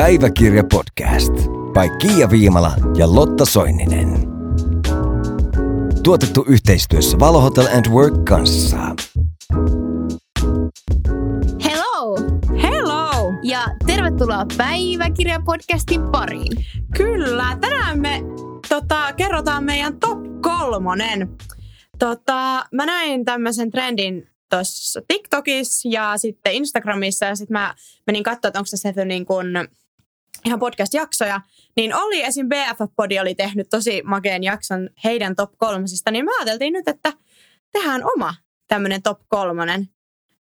Päiväkirja podcast by Kiia Viimala ja Lotta Soininen. Tuotettu yhteistyössä Valo Hotel and Work kanssa. Hello! Hello! Ja tervetuloa Päiväkirja-podcastin pariin. Kyllä, tänään me tota, kerrotaan meidän top kolmonen. Tota, mä näin tämmöisen trendin tuossa TikTokissa ja sitten Instagramissa ja sitten mä menin katsoa, että onko se se niin kuin ihan podcast-jaksoja, niin oli esim. BFF-podi oli tehnyt tosi makeen jakson heidän top kolmosista, niin me ajateltiin nyt, että tehdään oma tämmöinen top kolmonen.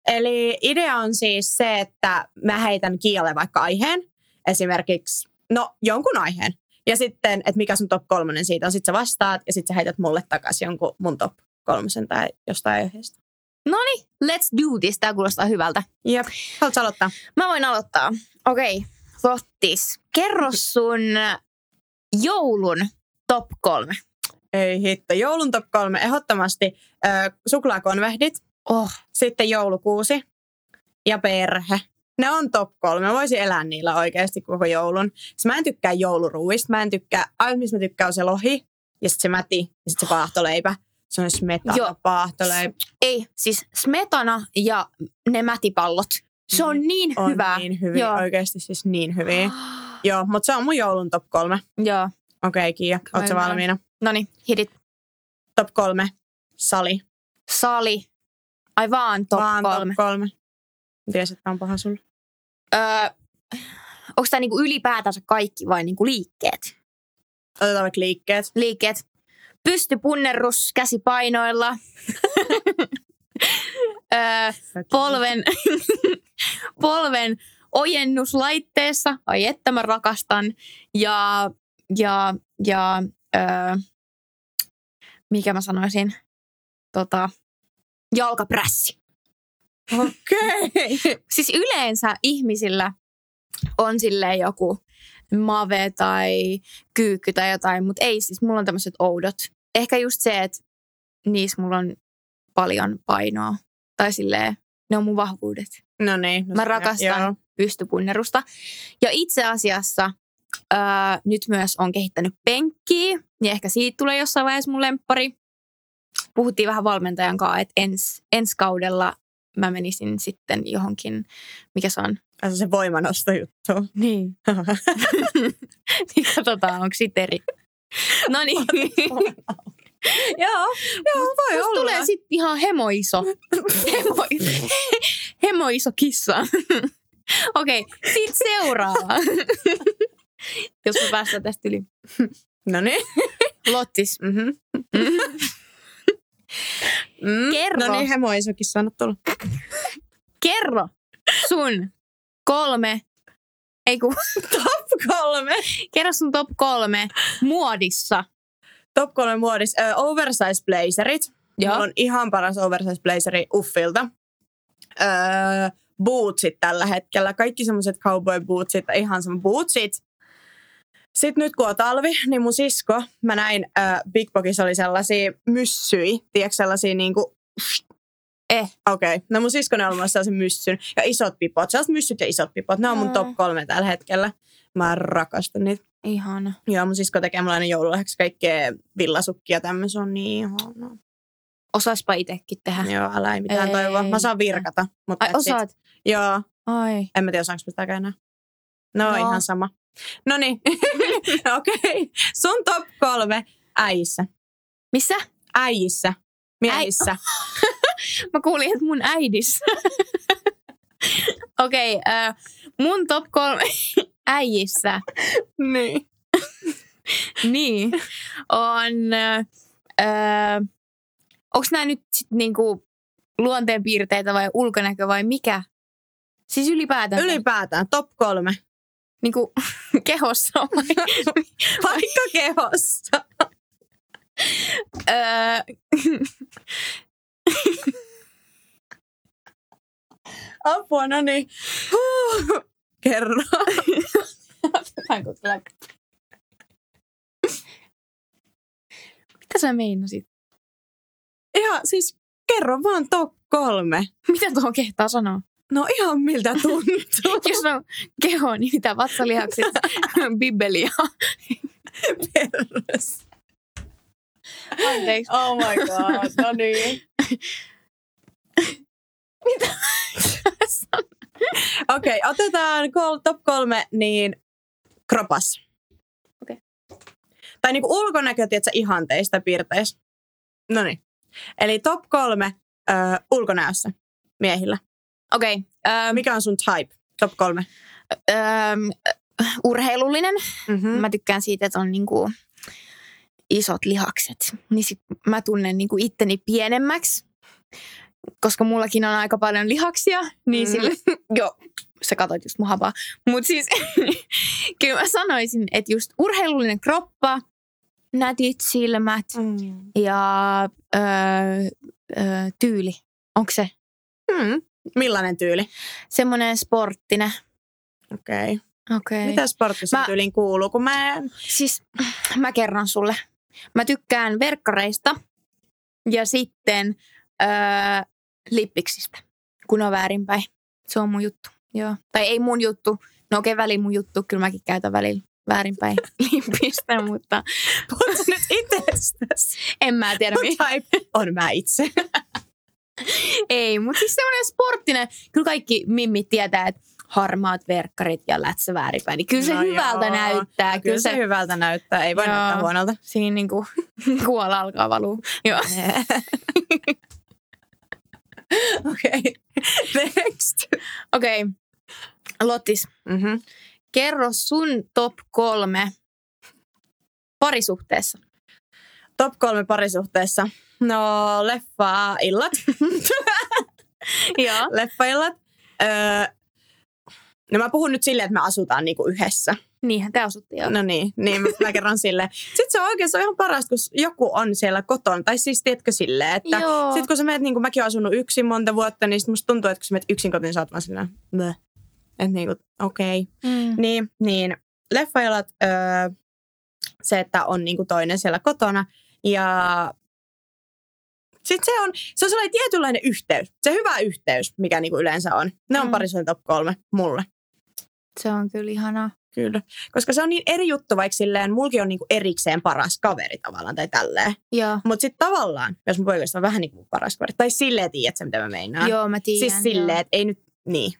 Eli idea on siis se, että mä heitän Kialle vaikka aiheen, esimerkiksi, no jonkun aiheen. Ja sitten, että mikä sun top kolmonen siitä on, sitten sä vastaat ja sitten sä heität mulle takaisin jonkun mun top kolmosen tai jostain aiheesta. No niin, let's do this. Tämä kuulostaa hyvältä. Jep, haluatko aloittaa? Mä voin aloittaa. Okei, okay. Lottis. Kerro sun joulun top kolme. Ei hitto. Joulun top kolme ehdottomasti äh, suklaakonvehdit, Oh, sitten joulukuusi ja perhe. Ne on top kolme. Mä voisin elää niillä oikeasti koko joulun. Siis mä en tykkää jouluruuista. Mä en tykkää, ainut mistä mä tykkään on se lohi ja sitten se mäti ja sitten se paahtoleipä. Se on smetana Joo. paahtoleipä. ei, siis smetana ja ne mätipallot. Se on niin On hyvä. niin hyviä, Joo. oikeasti siis niin hyviä. Joo, mutta se on mun joulun top kolme. Joo. Okei, okay, Kiia, ootko valmiina? No niin, hidit. Top kolme, sali. Sali. Ai vaan top Vaan kolme. top kolme. Tiesit, että on paha sulle. Öö, onko tämä niinku ylipäätänsä kaikki vai niinku liikkeet? Otetaan vaikka liikkeet. Liikkeet. Pystypunnerrus käsipainoilla. öö, polven, polven ojennuslaitteessa. Ai että mä rakastan. Ja, ja, ja öö, mikä mä sanoisin? Tota, jalkaprässi. Okei. Siis yleensä ihmisillä on silleen joku mave tai kyykky tai jotain, mutta ei siis, mulla on tämmöiset oudot. Ehkä just se, että niissä mulla on paljon painoa. Tai silleen, ne on mun vahvuudet. No niin. no Mä rakastan Joo. pystypunnerusta. Ja itse asiassa ää, nyt myös on kehittänyt penkkiä, niin ehkä siitä tulee jossain vaiheessa mun lemppari. Puhuttiin vähän valmentajan kanssa, että ens, ensi kaudella mä menisin sitten johonkin, mikä se on? Se se voimanostojuttu. Niin. niin katsotaan, onko sit eri. No niin. Joo, joo, voi olla. tulee sitten ihan hemoiso. Hemo, hemoiso kissa. Okei, okay, sitten seuraava. Jos me päästään tästä yli. No niin. Lottis. Mm-hmm. Mm. Kerro. No niin, hemo isokin sanot tulla. Kerro sun kolme, ei kun, Top kolme. kerro sun top kolme muodissa. Top kolme muodis. Ö, oversize blazerit. Joo. Mulla on ihan paras oversize blazeri Uffilta. Öö, bootsit tällä hetkellä. Kaikki semmoiset cowboy bootsit, ihan semmoiset bootsit. Sitten nyt kun on talvi, niin mun sisko, mä näin äh, Big Boxissa oli sellaisia myssyi, tiedätkö sellaisia niinku, Eh. okei, okay. no mun sisko ne on ollut sellaisen myssyn ja isot pipot, sellaiset myssyt ja isot pipot, ne on mun top kolme tällä hetkellä. Mä rakastan niitä. Ihana. Joo, mun sisko tekee mulle aina joululahjaksi kaikkea villasukkia tämmöisiä, on niin ihanaa. Osaispa itsekin tehdä. Joo, älä ei mitään Ei. toivoa. Mä saan virkata. Mutta Ai osaat? Joo, Ai. en mä tiedä osaanko mä sitäkään enää. No, No. ihan sama. No niin, okei. Okay. Sun top kolme äissä. Missä? Äissä. Miehissä. Mä kuulin, että mun äidis. Okei, okay, äh, mun top kolme äijissä Niin. niin, on... Äh, onko nämä nyt sit niinku luonteenpiirteitä vai ulkonäkö vai mikä? Siis ylipäätään. Ylipäätään top kolme. Niinku kehossa vai? Vaikka kehossa. Öö, Apua, no niin. Huh. Kerro. Otetaanko? Mitä sä meinasit? Ihan siis kerro vaan top kolme. Mitä tuohon kehtaa sanoa? No ihan miltä tuntuu. Jos on keho, niin mitä vatsalihakset, bibelia. Perus. Anteeksi. Oh my god, no niin. Mitä? Okei, okay, otetaan kol- top kolme niin kropas. Okei. Tai niinku ulkonäkö, tiedätkö, ihanteista piirteistä. No niin. Eli top kolme ö, ulkonäössä miehillä. Okei. Okay, ähm, Mikä on sun type? Top kolme. ähm, urheilullinen. Mm-hmm. Mä tykkään siitä, että on niinku isot lihakset. Niin sit mä tunnen niinku itteni pienemmäksi, koska mullakin on aika paljon lihaksia. Niin Mm. mm. sille, joo, sä katsoit just mun. Mutta siis kyllä mä sanoisin, että just urheilullinen kroppa, nätit silmät Mm. ja öö, öö, tyyli. Onko se Hmm. Millainen tyyli? semmoinen sporttinen? Okei. Okay. Okei. Mitä sporttisen Mä- tyyliin kuuluu? Kun mä en... Siis mä kerron sulle. Mä tykkään verkkareista ja sitten öö, lippiksistä, kun on väärinpäin. Se on mun juttu. Joo. Tai ei mun juttu. No okei, okay, välillä mun juttu. Kyllä mäkin käytän välillä väärinpäin lippistä, mutta Puhuta nyt itsestäsi. en mä tiedä. Mun mi- type on mä itse. ei, mutta siis semmoinen sporttinen. Kyllä kaikki mimmit tietää, että harmaat verkkarit ja lätsä väärinpäin. Niin kyllä se No hyvältä joo. näyttää. No, kyllä se hyvältä näyttää. Ei voi Joo. näyttää huonolta. Siinä niinku kuola alkaa valua. Joo. Okei. Next. Okei. Okay. Lottis, Mm-hmm. kerro sun top kolme parisuhteessa. Top kolme parisuhteessa. No, leffa-illat. Joo. Leffaillat. Öö, no mä puhun nyt silleen, että me asutaan niinku yhdessä. Niinhän te asutte jo. No niin, niin mä, kerron silleen. Sitten se on oikein, se on ihan parasta, kun joku on siellä kotona. Tai siis tiedätkö silleen, että sitten kun sä menet, niin kuin mäkin olen asunut yksin monta vuotta, niin sit musta tuntuu, että kun sä menet yksin kotiin, sä oot vaan silleen, että niin kuin, okei. Okay. Mm. Niin, niin leffajalat, öö, se, että on niinku toinen siellä kotona. Ja sitten se on, se on sellainen tietynlainen yhteys. Se hyvä yhteys, mikä niinku yleensä on. Ne on Mm. parisuuden top kolme mulle. Se on kyllä ihanaa. Kyllä. Koska se on niin eri juttu, vaikka silleen, mulki on niinku erikseen paras kaveri tavallaan tai tälleen. Joo. Mutta sitten tavallaan, jos mun poikasta on vähän niin kuin paras kaveri. Tai silleen tiedät sä, mitä mä meinaan. Joo, mä tiedän. siis silleen, että ei nyt, niin.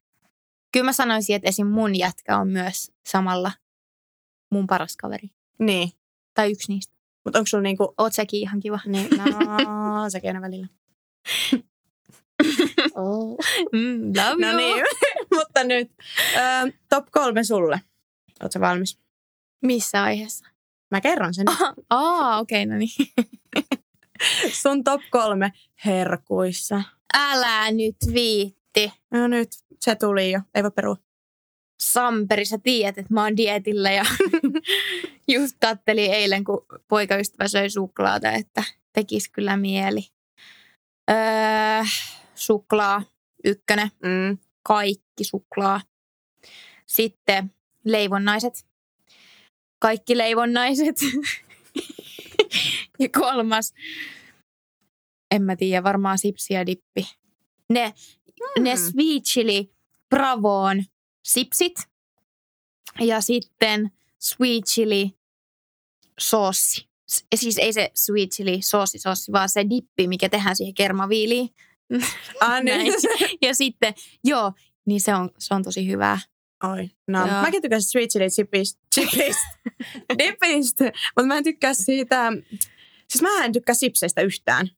Kyllä mä sanoisin, että esim. mun jätkä on myös samalla mun paras kaveri. Niin. Tai yksi niistä. Mutta onko sulla niinku, Oot säkin ihan kiva. niin, no, sekin aina välillä. Oh. Mm, love No you. niin, mutta nyt ö, top kolme sulle. Oletko valmis? Missä aiheessa? Mä kerron sen. Aa, okei, okay, no niin. Sun top kolme herkuissa. Älä nyt viitti. No nyt, se tuli jo. Ei voi perua. Samperi, sä tiedät, että mä oon dietillä ja just kattelin eilen, kun poikaystävä söi suklaata, että tekis kyllä mieli. Öö, suklaa, ykkönen, Mm. kaikki suklaa. Sitten leivonnaiset, kaikki leivonnaiset. ja kolmas, en mä tiedä, varmaan sipsi ja dippi. Ne, mm. ne sweet chili bravoon sipsit ja sitten sweet chili soossi. Siis ei se sweet chili soossi, soossi vaan se dippi, mikä tehdään siihen kermaviiliin. Ah, niin. Ja sitten, joo, niin se on, se on tosi hyvää. Oi, no. Joo. Mäkin tykkään sweet chili chipistä. Chipistä. Dipistä. Mutta mä en tykkää siitä. Siis mä en tykkää sipseistä yhtään.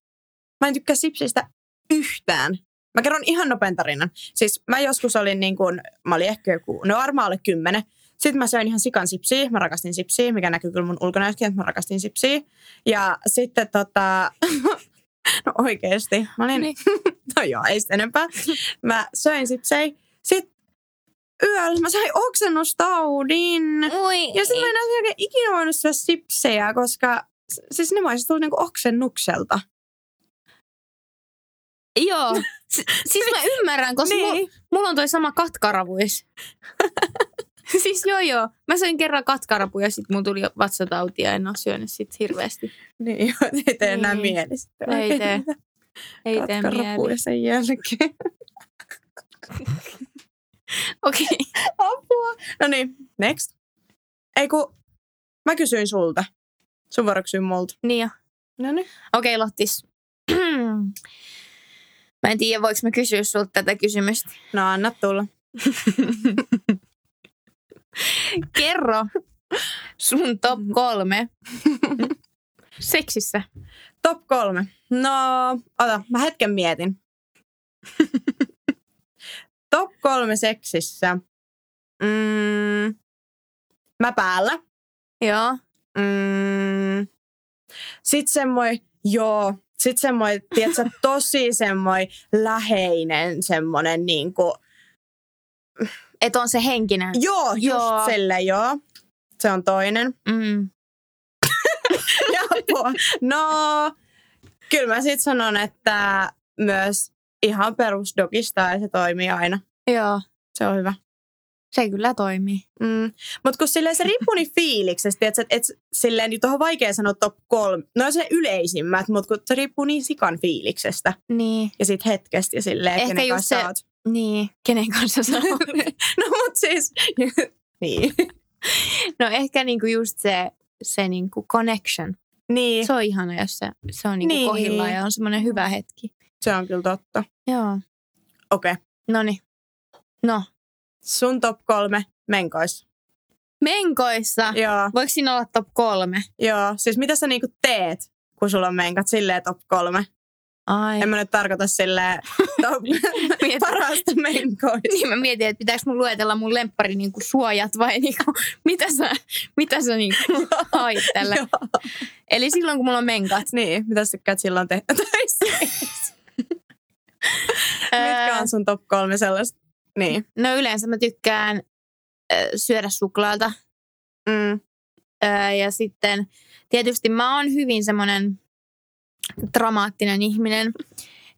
Mä en tykkää sipseistä yhtään. Mä kerron ihan nopean tarinan. Siis mä joskus olin niin kuin, mä olin ehkä joku, no varmaan alle kymmenen. Sitten mä söin ihan sikan sipsiä. Mä rakastin sipsiä, mikä näkyy kyllä mun ulkonäössäkin, että mä rakastin sipsiä. Ja sitten tota, no oikeesti. Mä olin, Niin. no joo, ei enempää. Mä söin sipsejä. Sitten yöllä mä sain oksennustaudin. Oi. Ja sitten mä en ole oikein ikinä voinut syödä sipsejä, koska siis ne tullut niinku oksennukselta. Joo. Siis mä ymmärrän, koska niin. niin. mulla on toi sama katkaravuis. siis joo joo. Mä söin kerran katkarapu ja sit mun tuli vatsatauti ja en oo syönyt sit hirveästi. Niin, joo, ei tee enää Niin. mieli. Ei tee. Ei tee Katkarapuja mieli. sen jälkeen. Okei. Okay. Apua. No niin, next. Ei kun, mä kysyin sulta. Sun vuoro kysyä multa. Niin jo. No niin. Okei, okay, Lottis. mä en tiedä, voiko mä kysyä sulta tätä kysymystä. No anna tulla. Kerro sun top kolme seksissä. Top kolme. No, ota, mä hetken mietin. Top kolme seksissä. Mm, mä päällä. Joo. Mm, sitten semmoinen, joo, sitten semmoinen, tiedätkö, tosi semmoinen läheinen semmoinen niinku, Et on se henkinen. joo, just Joo. sille, joo. Se on toinen. Mm. No, kyllä mä sitten sanon, että myös ihan perusdogista ja se toimii aina. Joo. Se on hyvä. Se kyllä toimii. Mm. Mutta kun silleen se riippuu niin fiiliksestä, että et, silleen niin tuohon vaikea sanoa top kolme. No se yleisimmät, mutta kun se riippuu niin sikan fiiliksestä Niin. ja sit hetkestä ja silleen, Ehkä kenen kanssa se- oot. Niin. Kenen kanssa sä oot? No mut siis, niin. No ehkä niinku just se, se niinku connection. niin, Se on ihana, jos se, se on niinku Niin. kohdillaan ja on semmoinen hyvä hetki. Se on kyllä totta. Joo. Okei. Okay. Noni. No. Sun top kolme menkois. Menkoissa. Joo, Voiko siinä olla top kolme? joo. Siis mitä sä niinku teet, kun sulla on menkat silleen top kolme? Ai. En mä nyt tarkoita silleen top parasta menkoista. niin mä mietin, että pitääkö mun luetella mun lemppari niinku suojat vai niinku, mitä sä, mitä sä niinku hait tällä. Eli silloin kun mulla on menkat. Niin, mitä sä tykkäät silloin tehdä? Mitkä on sun top kolme sellaista? Niin. No yleensä mä tykkään ö, syödä suklaata. Mm. Ö, ja sitten tietysti mä oon hyvin semmoinen dramaattinen ihminen.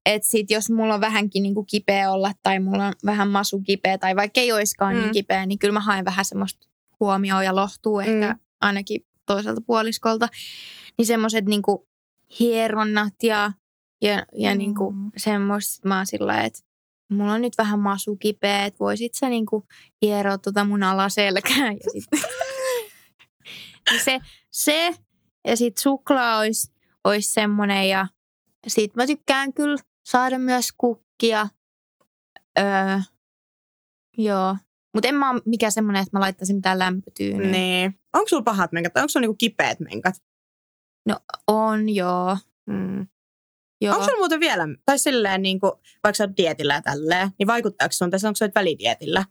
Että sit jos mulla on vähänkin niinku kipeä olla tai mulla on vähän masu kipeä tai vaikka ei oiskaan mm. Mm. niin kipeä, niin kyllä mä haen vähän semmoista huomioon ja lohtuu ehkä Mm. ainakin toiselta puoliskolta. Niin semmoiset niinku hieronnat ja, ja, ja Mm. niinku semmoista mä oon sillä että mulla on nyt vähän masu kipeä, että voisit sä niinku hieroa tota mun alaselkää. Ja sit, niin se, se ja sitten suklaa olisi, olisi semmoinen ja sit mä tykkään kyllä saada myös kukkia. Öö, joo. Mutta en mä ole mikään semmoinen, että mä laittaisin mitään lämpötyynyä. Niin. Onko sulla pahat menkat tai onko sulla niinku kipeät menkat? On, joo. Joo. Onko sulla muuten vielä, tai silleen niinku, vaikka sä oot dietillä ja tälleen, niin vaikuttaako sun, tai onko sä oot välidietillä?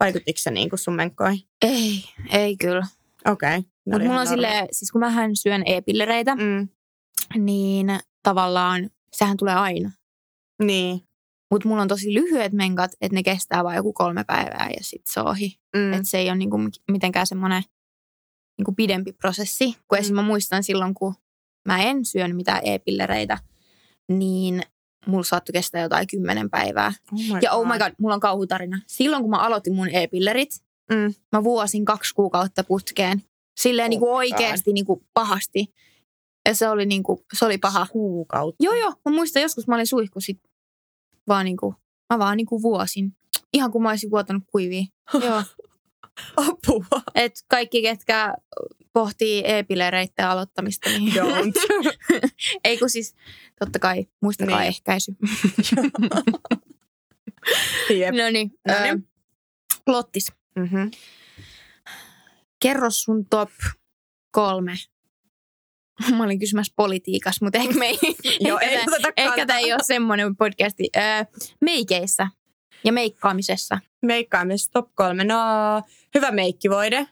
Vaikuttiko se niinku sun menkkoihin? Ei, ei kyllä. Okei. Okay. Mutta mulla on silleen, siis kun mähän syön e-pillereitä, Mm. niin tavallaan sehän tulee aina. Niin. Mutta mulla on tosi lyhyet menkat, että ne kestää vain joku kolme päivää ja sitten se ohi. Mm. Että se ei ole niinku mitenkään semmoinen niinku pidempi prosessi. Kun Mm. esim. mä muistan silloin, kun mä en syönyt mitään e-pillereitä, niin mulla saattoi kestää jotain kymmenen päivää. Oh my Ja oh my god, mulla on kauhutarina. Silloin kun mä aloitin mun e-pillerit, Mm. mä vuosin kaksi kuukautta putkeen. Silleen Oh niinku my oikeasti niinku pahasti. Ja se oli, niinku, se oli paha. Kuukautta. Joo, joo. Mä muistan joskus mä olin suihku sit vaan niinku, mä vaan niinku vuosin. Ihan kuin mä olisin vuotanut kuivia. joo. Apua. Et kaikki, ketkä pohtii e-pilereiden aloittamista, niin Don't. ei kun siis, totta kai, muistakaa Niin. ehkäisy. Jep. no niin, Noniin. ö, Lottis, Mm-hmm. kerro sun top kolme. Mä olin kysymässä politiikassa, mutta ehkä me ei, Joo, ehkä ei oteta Ehkä tämä ei ole semmoinen podcasti. Öö, meikeissä ja meikkaamisessa. Meikkaamista top kolme. No, hyvä meikkivoide.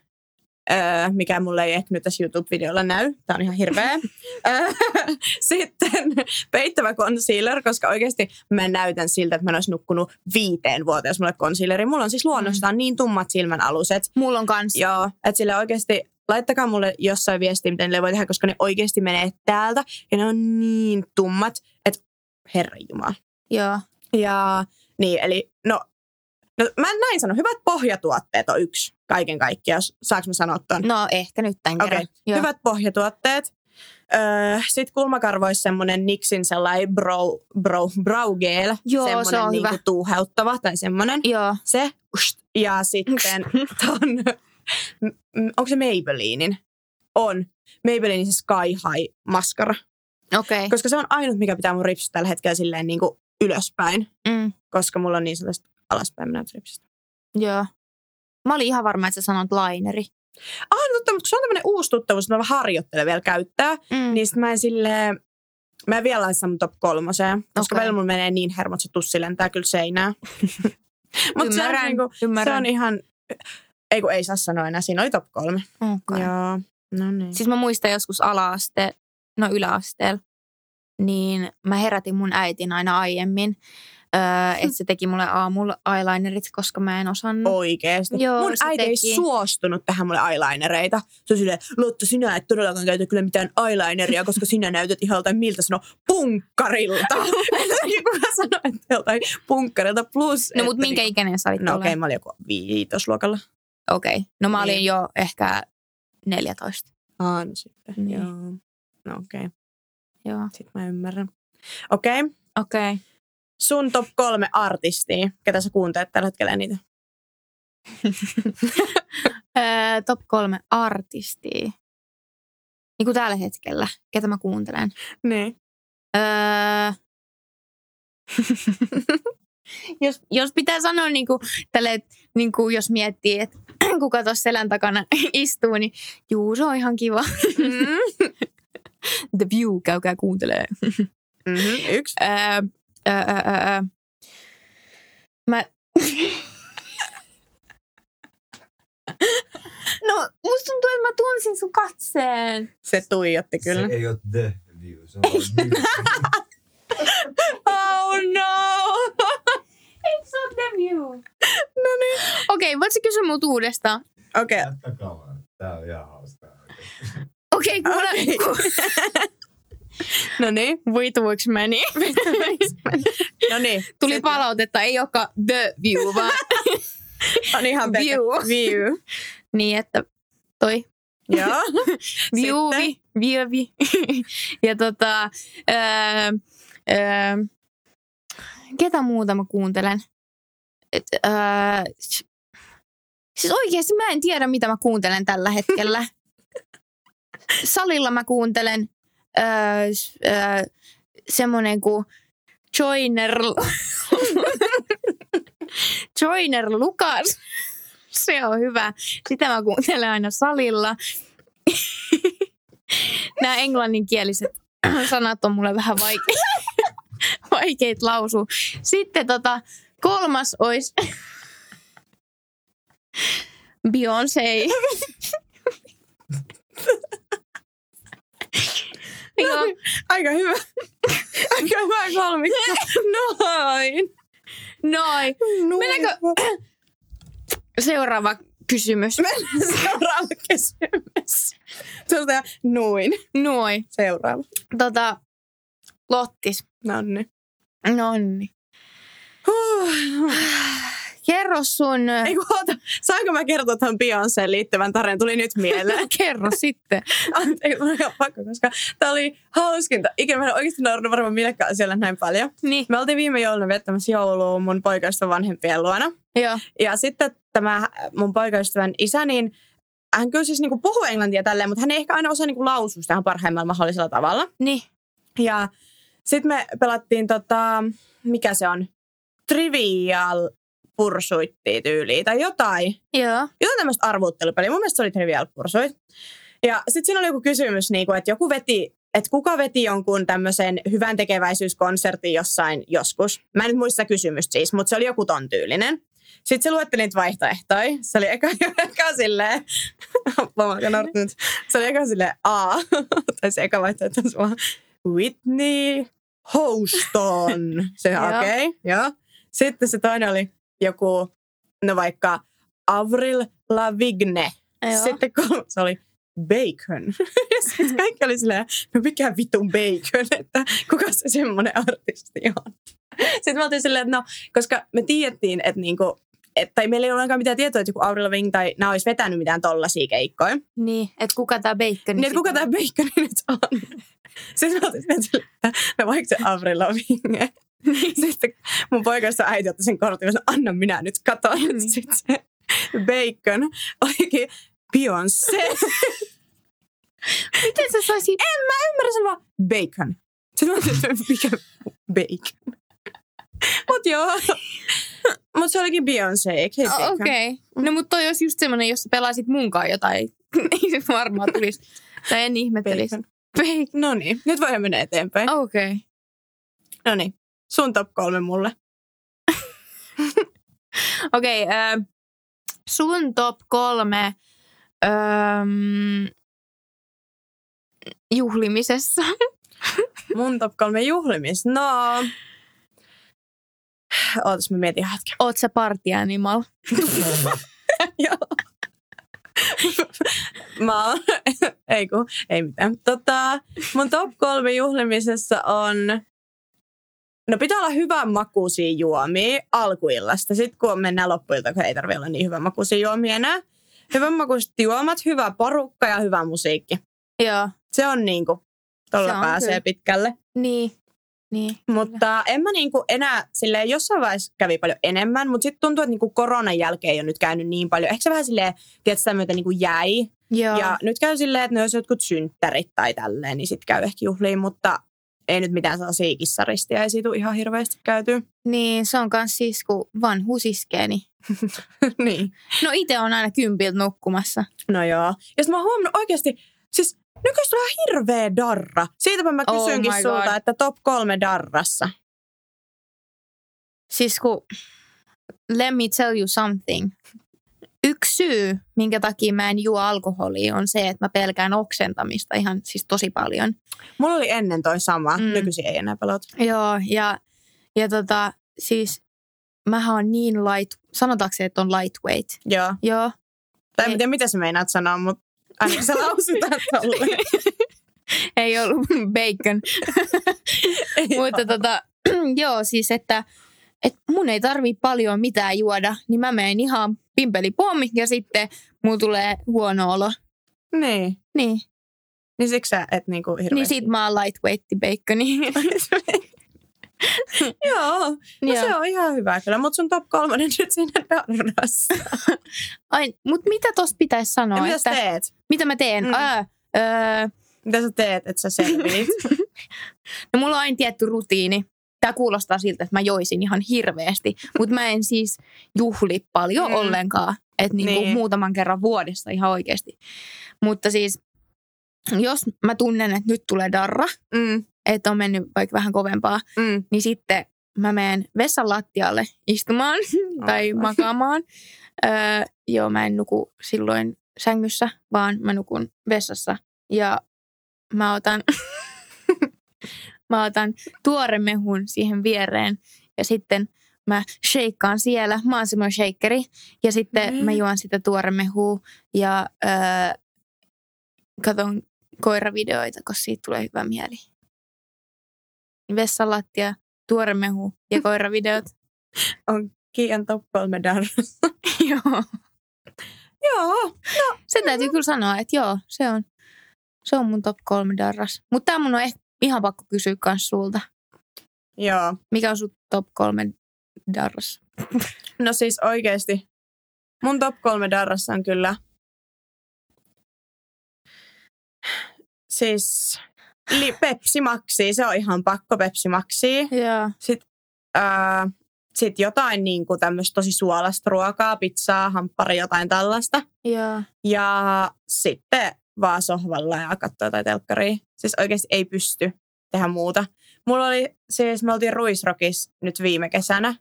Öö, mikä mulle ei ehkä nyt tässä YouTube-videolla näy. Tämä on ihan hirveä. Öö, Sitten peittävä concealer, koska oikeasti mä näytän siltä, että mä en olisi nukkunut viiteen vuoteen, jos mulla on concealeri. Mulla on siis luonnostaan niin tummat silmän aluset. Mulla on kans. Joo, että sille oikeasti, laittakaa mulle jossain viestiä, miten ne voi tehdä, koska ne oikeasti menee täältä. Ja ne on niin tummat, että herranjumala. Joo. Ja niin, eli no, no mä näin sanon, hyvät pohjatuotteet on yksi kaiken kaikkiaan, jos saanko mä sanoa ton? No ehkä nyt tämän Okei, kerran. Joo. hyvät pohjatuotteet. Öö, Sitten kulmakarvoissa semmonen Nixin sellainen bro, bro, brow gel. Joo, semmonen se on niinku hyvä. tuuheuttava tai semmonen. Joo. Se. Ja sitten ton, onko se Maybellinin? On. Maybellinin se Sky High maskara. Okei. Okay. Koska se on ainut, mikä pitää mun ripsit tällä hetkellä silleen niinku ylöspäin. Mm, Koska mulla on niin sellaista alaspäin menevät ripsit. joo. Mä olin ihan varma, että sä sanot laineri. Ah, no totta, mutta kun se on tämmönen uusi tuttavuus, että mä harjoittelen vielä käyttää. Mm. Niin sit mä en silleen, mä en vielä laita mun top kolmoseen. Koska Okei. välillä mulla menee niin hermot, se tussi lentää kyllä seinään. Mutta se on, Ymmärrän, niinku, se on ihan, ei kun ei saa sanoa enää, siinä oli top kolme. Okay. Joo, no niin. Siis mä muistan joskus ala-aste, no yläasteella, niin mä herätin mun äitin aina aiemmin, öö, että se teki mulle aamulla eyelinerit, koska mä en osannut. Oikeesti. Joo, Mun äiti ei teki. suostunut tähän mulle eyelinereita. Se on silleen, Lotta, sinä et todellakaan käytä kyllä mitään eyelineria, koska sinä näytät ihan joltain miltä sano punkkarilta. Kuka sanoi, että joltain punkkarilta plus. No mutta minkä niinku- ikäinen sä olit No okei, okay, mä olin joku viitosluokalla. Okei. No mä olin Niin. jo ehkä 14. Aa, no sitten. Niin. Joo. No okei, okay. Joo. sit mä ymmärrän. Okei, okay. Okei. Okay. Sun top kolme artistia, ketä sä kuuntelet tällä hetkellä eniten? Öö, top kolme artistia. Niin kuin tällä hetkellä, ketä mä kuuntelen. Niin. Öö, jos, jos pitää sanoa niin kuin, tälle, niin kuin jos miettii, että kuka tuossa selän takana istuu, niin juu, se on ihan kiva. Mm. The View, käykää kuuntelee. Mm-hmm. Yksi. Öö, öö, öö, öö. Mä... no, musta tuntuu, että mä tunsin sun katseen. Se tuijotti kyllä. Se ei ole The View, se on. Oh no! Se ole The View? no niin. Okei, okay, voitko kysyä mut uudestaan? Okei. Okay. Vaan. Tää on ihan hauskaa. Okei, okay, kuule. Okei. No niin. Vituiksi meni. No niin. Tuli Sitten- palautetta, ei olekaan The View, vaan On ihan View. View. niin, että toi Joo. Viuvi, Vievi. ja tota, öö, öö, ketä muuta mä kuuntelen? Et, öö, siis oikeasti mä en tiedä, mitä mä kuuntelen tällä hetkellä. Salilla mä kuuntelen öö, öö, semmonen kuin Joiner, Joiner Lukas. Se on hyvä. Sitä mä kuuntelen aina salilla. Nämä englanninkieliset sanat on mulle vähän vaike- vaikeita lausua. Sitten tota, kolmas olisi Beyoncé. Joo, Aika hyvä. Aika hyvä kolmikko. Noin. noin. Noin. Mennäänkö- Seuraava kysymys. Mennään seuraava kysymys. Tuolta noin. Noin. Seuraava. Tota, Lottis. Nonni. Nonni. Huh. Kerro sun... Ei kun oota, saanko mä kertoa tuon Beyoncéen liittyvän tarinan? Tuli nyt mieleen. Kerro sitten. Anteeksi, mä ihan pakko, koska tää oli hauskinta. Ikinä mä en oikeasti naurannut varmaan millekään asialle näin paljon. Niin, Me oltiin viime jouluna viettämässä joulua mun poikaystävän vanhempien luona. joo. Ja sitten tämä mun poikaystävän isä, niin hän kyllä siis niinku puhuu englantia tälleen, mutta hän ei ehkä aina osaa niinku lausua sitä parhaimmalla mahdollisella tavalla. Niin. Ja sitten me pelattiin tota, mikä se on, trivial pursuittiin tyyliin tai jotain. Joo. Jotain tämmöistä arvuuttelupeliä. Mun mielestä se oli trivial pursuit. Ja sitten siinä oli joku kysymys, niinku, että joku veti, että kuka veti jonkun tämmöisen hyvän tekeväisyyskonsertin jossain joskus. Mä en nyt muista kysymystä siis, mutta se oli joku ton tyylinen. Sitten se luetteli niitä vaihtoehtoja. Se oli eka, eka silleen, nyt. Se oli eka silleen A. tai se eka vaihtoehto on vaan Whitney Houston. Se okei, okay, joo. Sitten se toinen oli joku, no vaikka Avril Lavigne. Joo. Sitten kolmas oli bacon. ja sitten kaikki oli silleen, no mikä vitun bacon, että kuka se semmoinen artisti on. Sitten me oltiin silleen, että no, koska me tiedettiin, että niinku et, tai meillä ei ole ainakaan mitään tietoa, että joku Avril Lavigne tai nämä olisi vetänyt mitään tollaisia keikkoja. Niin, että kuka tämä bacon Niin, että kuka tämä Bacon nyt on? Sitten mä otin sille, että no vaikka se Avril Lavigne. Sitten mun poikasta äiti otti sen kortin ja sanoi, anna minä nyt katon. Niin. Sitten se Bacon olikin Beyoncé. Miten sä saisit? en mä ymmärrä sen vaan Bacon. Sitten mä että mikä Bacon. Mut joo. Mut se olikin Beyoncé, eikö se Oh? Okei. Okay. No mutta toi olisi just semmoinen, jos sä pelaisit munkaan jotain. Ei se varmaan tulisi. Tai en ihmettelisi. Bacon. Bacon. No niin, nyt voidaan mennä eteenpäin. Okei. Okay. No niin, sun top kolme mulle. Okei, okay, äh, sun top kolme ähm, juhlimisessa. Mun top kolme juhlimis. No, ootas mä mietin hetken. Oot sä party animal? Joo. Mä oon, ei kun, ei mitään. Tota, mun top kolme juhlimisessa on, no pitää olla hyvän makuisia juomia alkuillasta. Sitten kun mennään loppuilta, kun ei tarvitse olla niin hyvän makuisia juomia enää. Hyvän makuiset juomat, hyvä porukka ja hyvä musiikki. Joo. Se on niinku, tuolla Se on pääsee kyllä. pitkälle. Niin. Niin. Mutta en mä niinku enää, silleen jossain vaiheessa kävi paljon enemmän, mutta sitten tuntuu, että niinku koronan jälkeen ei ole nyt käynyt niin paljon. Ehkä se vähän silleen, tiedätkö, sitä myötä niinku jäi. Joo. Ja nyt käy silleen, että ne olisi jotkut synttärit tai tälleen, niin sitten käy ehkä juhliin, mutta ei nyt mitään sellaisia kissaristia, ei siitä ihan hirveästi käyty. Niin, se on kans siis, kun vanhuus iskee, niin. niin. No itse on aina kympiltä nukkumassa. No joo. Ja mä oon huomannut oikeasti, siis nykyisin on hirveä darra. Siitäpä mä Oh kysynkin my sulta, God. että top kolme darrassa. Siis kun, let me tell you something. Syy, minkä takia mä en juo alkoholia, on se, että mä pelkään oksentamista ihan siis tosi paljon. Mulla oli ennen toi sama, Mm. nykyisin ei enää pelota. Joo, ja, ja tota, siis mähän on niin light, sanotaanko se, että on lightweight? Joo. Joo. Tai Ei. mitä sä meinaat sanoa, mutta ainakin sä lausutaan tolle. Ei ollut bacon. Mutta tota, joo, siis että et mun ei tarvii paljon mitään juoda, niin mä menen ihan pimpelipommi ja sitten mulla tulee huono olo. Niin. Niin, Niin siksi sä et niinku hirveästi. niin sit mä oon lightweight baconi. Joo, no Joo. se on ihan hyvä kyllä. Mutta sun top kolmonen nyt siinä darrassa. Ai, mut mitä tosta pitäisi sanoa? Ja mitä että, teet? mitä mä teen? Mm. Mm. Ää, öö, Mitä sä teet, että sä selviit? no mulla on aina tietty rutiini. Tämä kuulostaa siltä, että mä joisin ihan hirveästi, mutta mä en siis juhli paljon Mm. ollenkaan. Että niinku Niin. muutaman kerran vuodessa ihan oikeasti. Mutta siis, jos mä tunnen, että nyt tulee darra, mm, että on mennyt vaikka vähän kovempaa, mm. niin sitten mä menen vessan lattialle istumaan tai Aivan. makaamaan. Öö, joo, mä en nuku silloin sängyssä, vaan mä nukun vessassa. Ja mä otan, mä otan tuoremehun siihen viereen ja sitten mä shakeaan siellä. Mä oon semmoinen shakeri. Ja sitten Mm. mä juon sitä tuoremehua ja öö, katon koiravideoita, koska siitä tulee hyvä mieli. Vessan lattia, tuoremehu ja koiravideot. Kiian top kolme joo. Joo. Se täytyy kyllä sanoa, että joo, se on, se on mun top kolme darras. Mutta tämä mun on ehkä ihan pakko kysyä kans sulta. Joo. Mikä on sun top kolme darras? No siis oikeesti. Mun top kolme darrassa on kyllä... Siis li- Pepsi Maxi, se on ihan pakko Pepsi Maxi. Joo. Sitten ää, sit jotain niin kuin tämmöistä tosi suolasta ruokaa, pizzaa, hamppari, jotain tällaista. Joo. Ja sitten vaan sohvalla ja katsoa jotain telkkaria. Siis oikeasti ei pysty tehdä muuta. Mulla oli, siis me oltiin Ruisrokissa nyt viime kesänä.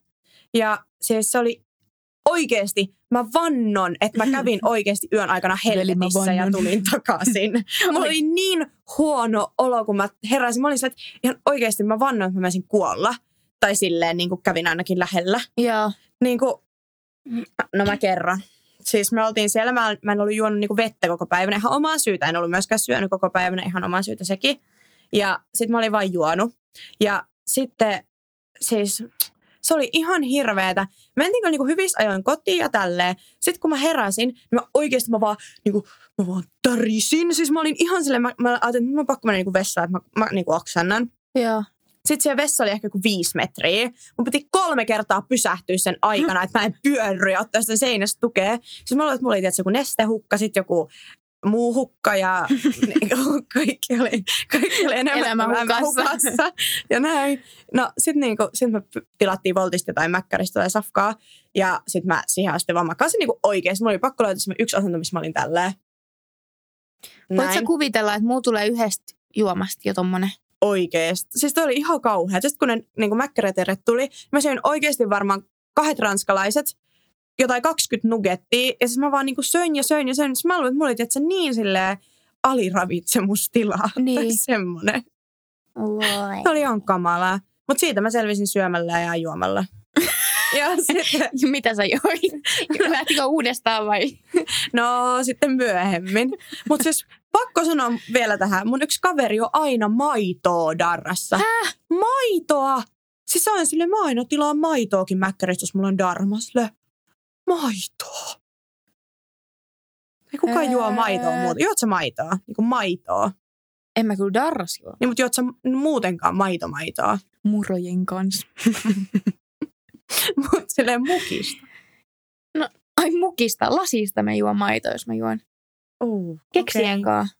Ja siis se oli oikeasti, mä vannon, että mä kävin oikeasti yön aikana helvetissä ja tulin takaisin. Mulla oli niin huono olo, kun mä heräsin. Mä olin se, että ihan oikeasti mä vannon, että mä menisin kuolla. Tai silleen niin kuin kävin ainakin lähellä. Joo. Niin kuin, no mä kerron. Siis me oltiin siellä, mä, mä en ollut juonut niinku vettä koko päivänä ihan omaa syytä. En ollut myöskään syönyt koko päivänä ihan omaa syytä sekin. Ja sitten mä olin vain juonut. Ja sitten siis Se oli ihan hirveetä. Mentiin kyllä niinku hyvissä ajoin kotiin ja tälleen. Sitten kun mä heräsin, niin mä oikeasti mä vaan, niinku, mä vaan tarisin. Siis mä olin ihan silleen, mä, mä ajattelin, että on pakko mennä niinku vessaan, että mä, mä niinku oksennan. Joo. Sitten siellä vessa oli ehkä joku viisi metriä. Mun piti kolme kertaa pysähtyä sen aikana, että mä en pyörry ja ottaa sitä seinästä tukea. Siis mä luulen, että mulla oli tietysti joku nestehukka, sitten joku muu hukka ja niinku, kaikki oli, kaikki oli enemmän Elämä hukassa. hukassa. Ja näin. No sitten niinku, sit me py- tilattiin Voltista tai Mäkkäristä tai Safkaa. Ja sitten mä siihen asti vaan makasin niinku oikeasti. Mulla oli pakko löytää yksi asento, missä mä olin tälleen. Voit sä kuvitella, että muu tulee yhdestä juomasta jo tommonen? Oikeesti. Siis toi oli ihan kauhea. Sitten kun ne niin mäkkäräterät tuli, mä söin oikeasti varmaan kahdet ranskalaiset, jotain 20 nuggettia. Ja siis mä vaan niin söin ja söin ja söin. Siis mä luulen, että mulla oli tietysti, niin silleen aliravitsemustila. Niin. Tai semmonen. Voi. Se oli ihan kamalaa. Mutta siitä mä selvisin syömällä ja juomalla. ja sitten, Mitä sä joit? Lähtikö uudestaan vai? no sitten myöhemmin. Mutta siis pakko sanoa vielä tähän. Mun yksi kaveri on aina maitoa darrassa. Häh? Maitoa! Siis se on sille, mä aina tilaan maitoakin mäkkäristä, jos mulla on darma. Sille, maitoa. Ei kukaan juo maitoa muuta. Juot sä maitoa? Niin kuin maitoa. En mä kyllä darras juo. Niin, mutta juot sä muutenkaan maitomaitoa? Murojen kanssa. Mutta silleen mukista. Ai mukista, lasista mä juon maitoa, jos mä juon. Oh, Keksien kanssa.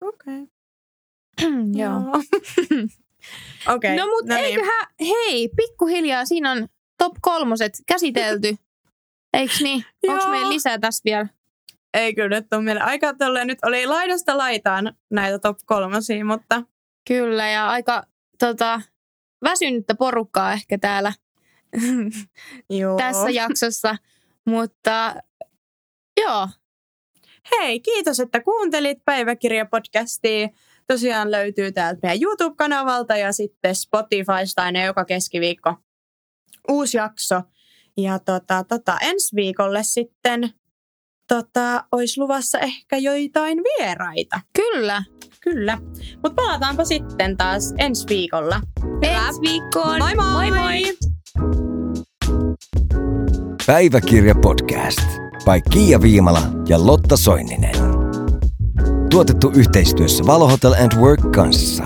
Okei. Joo. Okei. No mutta niin. eiköhän, hei, pikkuhiljaa siinä on top kolmoset käsitelty. Eiks niin? Onko Joo. meillä lisää tässä vielä? Ei kyllä nyt on meillä aika tolleen. Nyt oli laidasta laitaan näitä top kolmosia, mutta Kyllä, ja aika tota, väsynyttä porukkaa ehkä täällä joo. tässä jaksossa. Mutta joo, Hei, kiitos, että kuuntelit päiväkirjapodcastia. Tosiaan löytyy täältä meidän YouTube-kanavalta ja sitten Spotifysta aina joka keskiviikko uusi jakso. Ja tota, tota, ensi viikolle sitten tota, olisi luvassa ehkä joitain vieraita. kyllä. Kyllä. Mutta palataanpa sitten taas ensi viikolla. Ensi viikkoon. Moi moi! moi, moi. Päiväkirja podcast by Kiia Viimala ja Lotta Soininen. Tuotettu yhteistyössä Valo Hotel and Work kanssa.